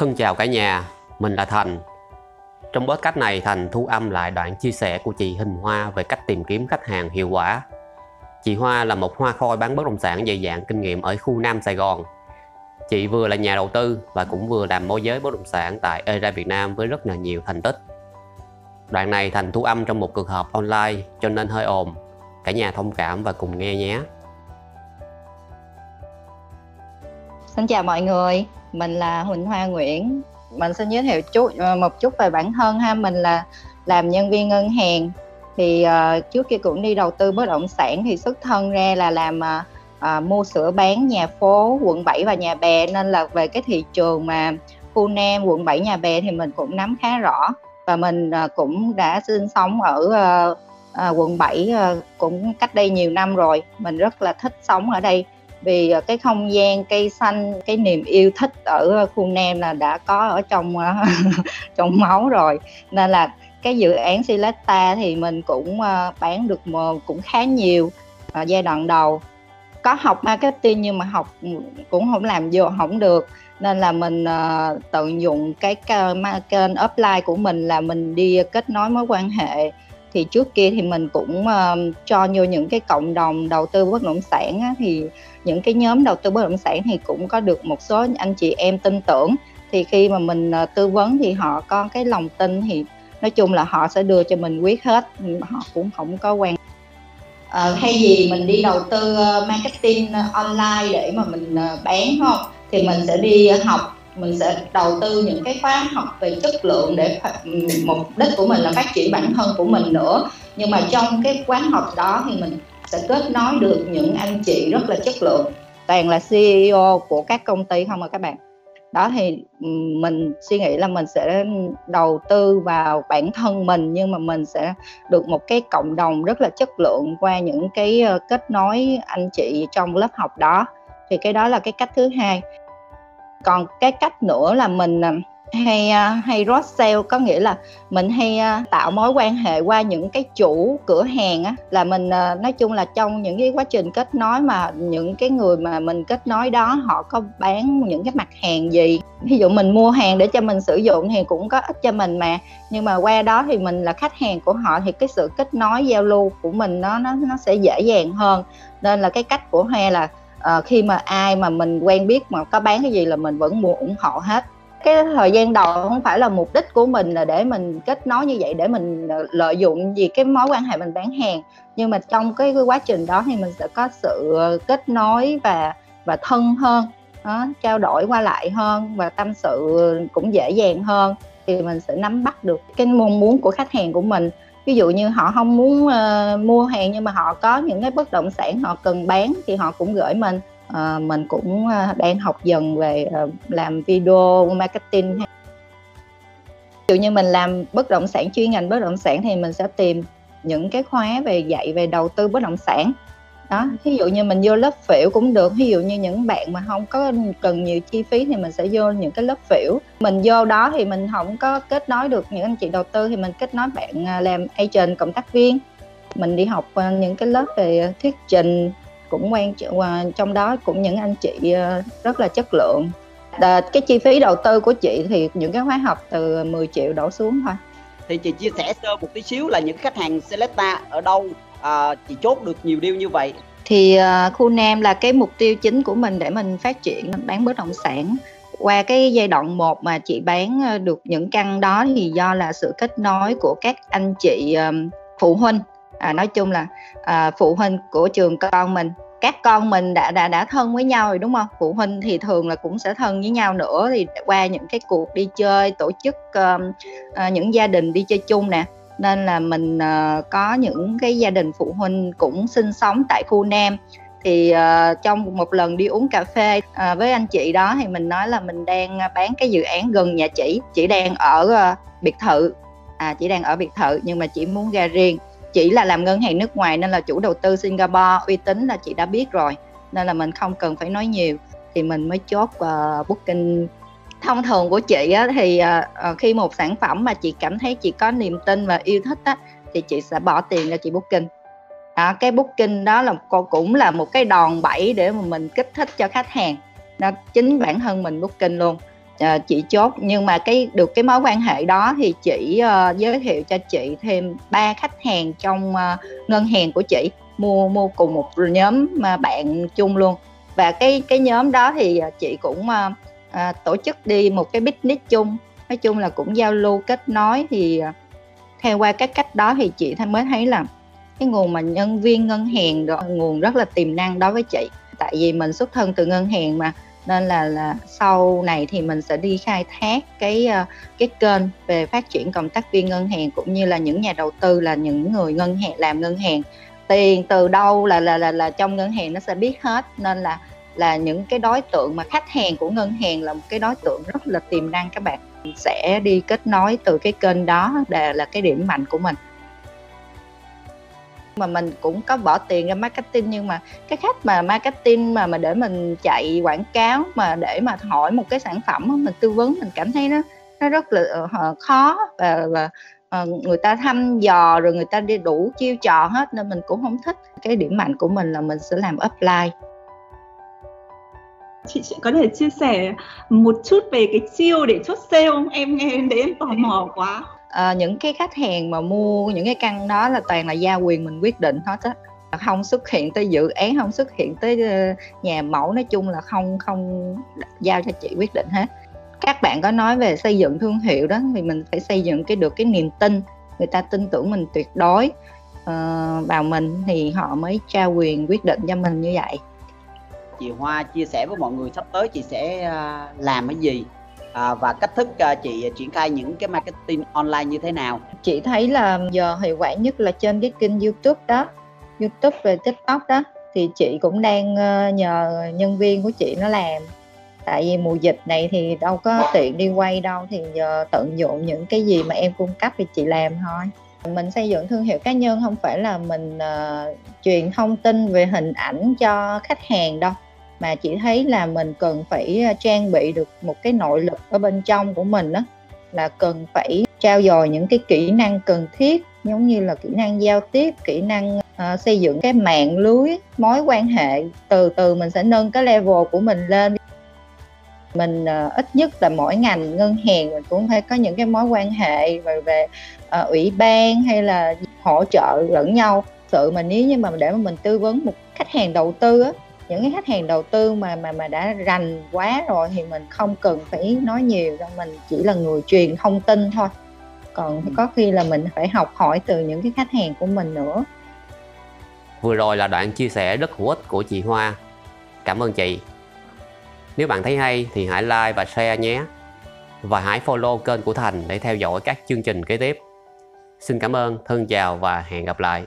Thân chào cả nhà, mình là Thành. Trong podcast này Thành thu âm lại đoạn chia sẻ của chị Hình Hoa về cách tìm kiếm khách hàng hiệu quả. Chị Hoa là một hoa khôi bán bất động sản dày dạng kinh nghiệm ở khu Nam Sài Gòn. Chị vừa là nhà đầu tư và cũng vừa làm môi giới bất động sản tại ERA Việt Nam với rất là nhiều thành tích. Đoạn này Thành thu âm trong một cuộc họp online cho nên hơi ồn. Cả nhà thông cảm và cùng nghe nhé. Xin chào mọi người, mình là Huỳnh Hoa Nguyễn. Mình xin giới thiệu chút ờ, một chút về bản thân ha. Mình là làm nhân viên ngân hàng. Thì uh, trước kia cũng đi đầu tư bất động sản thì xuất thân ra là làm uh, uh, mua sửa bán nhà phố quận 7 và nhà bè nên là về cái thị trường mà khu Nam quận 7 nhà bè thì mình cũng nắm khá rõ và mình uh, cũng đã sinh sống ở uh, uh, quận 7 uh, cũng cách đây nhiều năm rồi. Mình rất là thích sống ở đây vì ờ, cái không gian, cây xanh, cái niềm yêu thích ở ờ, khu nam là đã có ở trong ờ, trong máu rồi. Nên là cái dự án Silesta thì mình cũng bán được cũng khá nhiều ở giai đoạn đầu. Có học marketing nhưng mà học ừ, cũng không làm vô không được. Nên là mình tận dụng cái kênh offline của mình là mình đi kết nối mối quan hệ thì trước kia thì mình cũng uh, cho vô những cái cộng đồng đầu tư bất động sản á, thì những cái nhóm đầu tư bất động sản thì cũng có được một số anh chị em tin tưởng. Thì khi mà mình uh, tư vấn thì họ có cái lòng tin thì nói chung là họ sẽ đưa cho mình quyết hết họ cũng không có quan uh, thay vì mình đi đầu tư uh, marketing online để mà mình uh, bán không? Thì mình sẽ đi học mình sẽ đầu tư những cái khóa học về chất lượng để mục đích của mình là phát triển bản thân của mình nữa. Nhưng mà trong cái khóa học đó thì mình sẽ kết nối được những anh chị rất là chất lượng. Toàn là CEO của các công ty không à các bạn? Đó thì mình suy nghĩ là mình sẽ đầu tư vào bản thân mình, nhưng mà mình sẽ được một cái cộng đồng rất là chất lượng qua những cái ờ, kết nối anh chị trong lớp học đó. Thì cái đó là cái cách thứ hai còn cái cách nữa là mình à, hay à, hay cross sale, có nghĩa là mình hay à, tạo mối quan hệ qua những cái chủ cửa hàng á, là mình nói chung là trong những cái quá trình kết nối mà những cái người mà mình kết nối đó, họ có bán những cái mặt hàng gì. Ví dụ mình mua hàng để cho mình sử dụng thì cũng có ích cho mình mà. Nhưng mà qua đó thì mình là khách hàng của họ thì cái sự kết nối giao lưu của mình nó nó nó sẽ dễ dàng hơn. Nên là cái cách của Hoa là à, khi mà ai mà mình quen biết mà có bán cái gì là mình vẫn mua ủng hộ hết. Cái thời gian đầu không phải là mục đích của mình là để mình kết nối như vậy để mình ờ, lợi dụng gì cái mối quan hệ mình bán hàng. Nhưng mà trong cái, cái quá trình đó thì mình sẽ có sự kết nối và và thân hơn đó, trao đổi qua lại hơn và tâm sự cũng dễ dàng hơn. Thì mình sẽ nắm bắt được cái mong muốn của khách hàng của mình ví dụ như họ không muốn uh, mua hàng nhưng mà họ có những cái bất động sản họ cần bán thì họ cũng gửi mình. Uh, mình cũng uh, đang học dần về uh, làm video marketing. Ví dụ như mình làm bất động sản chuyên ngành bất động sản thì mình sẽ tìm những cái khóa về dạy về đầu tư bất động sản đó ví dụ như mình vô lớp phỉu cũng được ví dụ như những bạn mà không có cần nhiều chi phí thì mình sẽ vô những cái lớp phỉu mình vô đó thì mình không có kết nối được những anh chị đầu tư thì mình kết nối bạn à, làm agent, cộng tác viên. Mình đi học à, những cái lớp về thuyết trình cũng quan trọng à, trong đó cũng những anh chị rất là chất lượng. Cái chi phí đầu tư của chị thì những cái khóa học từ 10 triệu đổ xuống thôi. Thì chị chia sẻ sơ một tí xíu là những khách hàng Selecta ở đâu? À, chị chốt được nhiều deal như vậy? Thì uh, khu Nam là cái mục tiêu chính của mình để mình phát triển bán bất động sản. Qua cái giai đoạn 1 mà chị bán à, được những căn đó thì do là sự kết nối của các anh chị um, phụ huynh. À, nói chung là à, phụ huynh của trường con mình. Các con mình đã đã đã thân với nhau rồi đúng không? Phụ huynh thì thường là cũng sẽ thân với nhau nữa. Thì qua những cái cuộc đi chơi tổ chức um, uh, những gia đình đi chơi chung nè nên là mình uh, có những cái gia đình phụ huynh cũng sinh sống tại khu Nam. Thì uh, trong một lần đi uống cà phê uh, với anh chị đó thì mình nói là mình đang bán cái dự án gần nhà chị. Chị đang ở uh, biệt thự. À chị đang ở biệt thự nhưng mà chị muốn ra riêng. Chỉ là làm ngân hàng nước ngoài nên là chủ đầu tư Singapore uy tín là chị đã biết rồi. Nên là mình không cần phải nói nhiều. Thì mình mới chốt uh, booking thông thường của chị á, thì uh, khi một sản phẩm mà chị cảm thấy chị có niềm tin và yêu thích á, thì chị sẽ bỏ tiền ra chị booking. Đó, cái booking đó là cũng là một cái đòn bẩy để mà mình kích thích cho khách hàng. Đó, chính bản thân mình booking luôn. À, chị chốt nhưng mà cái được cái mối quan hệ đó thì chị uh, giới thiệu cho chị thêm ba khách hàng trong uh, ngân hàng của chị mua mua cùng một nhóm mà bạn chung luôn. Và cái cái nhóm đó thì chị cũng uh, à, tổ chức đi một cái business chung. Nói chung là cũng giao lưu kết nối thì à, theo qua các cách đó thì chị mới thấy là cái nguồn mà nhân viên ngân hàng đó nguồn rất là tiềm năng đối với chị. Tại vì mình xuất thân từ ngân hàng mà nên là là sau này thì mình sẽ đi khai thác cái à, cái kênh về phát triển cộng tác viên ngân hàng cũng như là những nhà đầu tư là những người ngân hàng làm ngân hàng. Tiền từ đâu là là là là trong ngân hàng nó sẽ biết hết nên là là những cái đối tượng mà khách hàng của ngân hàng là một cái đối tượng rất là tiềm năng các bạn. Sẽ đi kết nối từ cái kênh đó để là cái điểm mạnh của mình. Mà mình cũng có bỏ tiền ra marketing nhưng mà cái khách mà marketing mà mà để mình chạy quảng cáo mà để mà hỏi một cái sản phẩm mình tư vấn mình cảm thấy nó nó rất là ờ, khó và, và ờ, người ta thăm dò rồi người ta đi đủ chiêu trò hết nên mình cũng không thích. Cái điểm mạnh của mình là mình sẽ làm upline chị có thể chia sẻ một chút về cái chiêu để chốt sale không? Em nghe đến đấy em tò mò quá. À, những cái khách hàng mà mua những cái căn đó là toàn là gia quyền mình quyết định hết á. Không xuất hiện tới dự án không xuất hiện tới ờ, nhà mẫu nói chung là không không giao cho chị quyết định hết. Các bạn có nói về xây dựng thương hiệu đó thì mình phải xây dựng cái được cái niềm tin. Người ta tin tưởng mình tuyệt đối uh, vào mình thì họ mới trao quyền quyết định cho mình như vậy chị Hoa chia sẻ với mọi người sắp tới chị sẽ à, làm cái gì à, và cách thức à, chị triển khai những cái marketing online như thế nào. Chị thấy là giờ hiệu quả nhất là trên cái kênh youtube đó youtube và tiktok đó thì chị cũng đang à, nhờ nhân viên của chị nó làm. Tại vì mùa dịch này thì đâu có tiện đi quay đâu thì giờ tận dụng những cái gì mà em cung cấp thì chị làm thôi. Mình xây dựng thương hiệu cá nhân không phải là mình uh, truyền thông tin về hình ảnh cho khách hàng đâu mà chị thấy là mình cần phải à, trang bị được một cái nội lực ở bên trong của mình đó là cần phải trao dồi những cái kỹ năng cần thiết giống như là kỹ năng giao tiếp kỹ năng uh, xây dựng cái mạng lưới mối quan hệ. Từ từ mình sẽ nâng cái level của mình lên. Mình uh, ít nhất là mỗi ngành ngân hàng mình cũng phải có những cái mối quan hệ về về uh, ủy ban hay là hỗ trợ lẫn nhau. Sự mà nếu như mà để mà mình tư vấn một khách hàng đầu tư á những cái khách hàng đầu tư mà mà mà đã rành quá rồi thì mình không cần phải nói nhiều đâu mình chỉ là người truyền thông tin thôi. Còn ừ. có khi là mình phải học hỏi từ những cái khách hàng của mình nữa. Vừa rồi là đoạn chia sẻ rất hữu ích của chị Hoa. Cảm ơn chị. Nếu bạn thấy hay thì hãy like và share nhé. Và hãy follow kênh của Thành để theo dõi các chương trình kế tiếp. Xin cảm ơn thân chào và hẹn gặp lại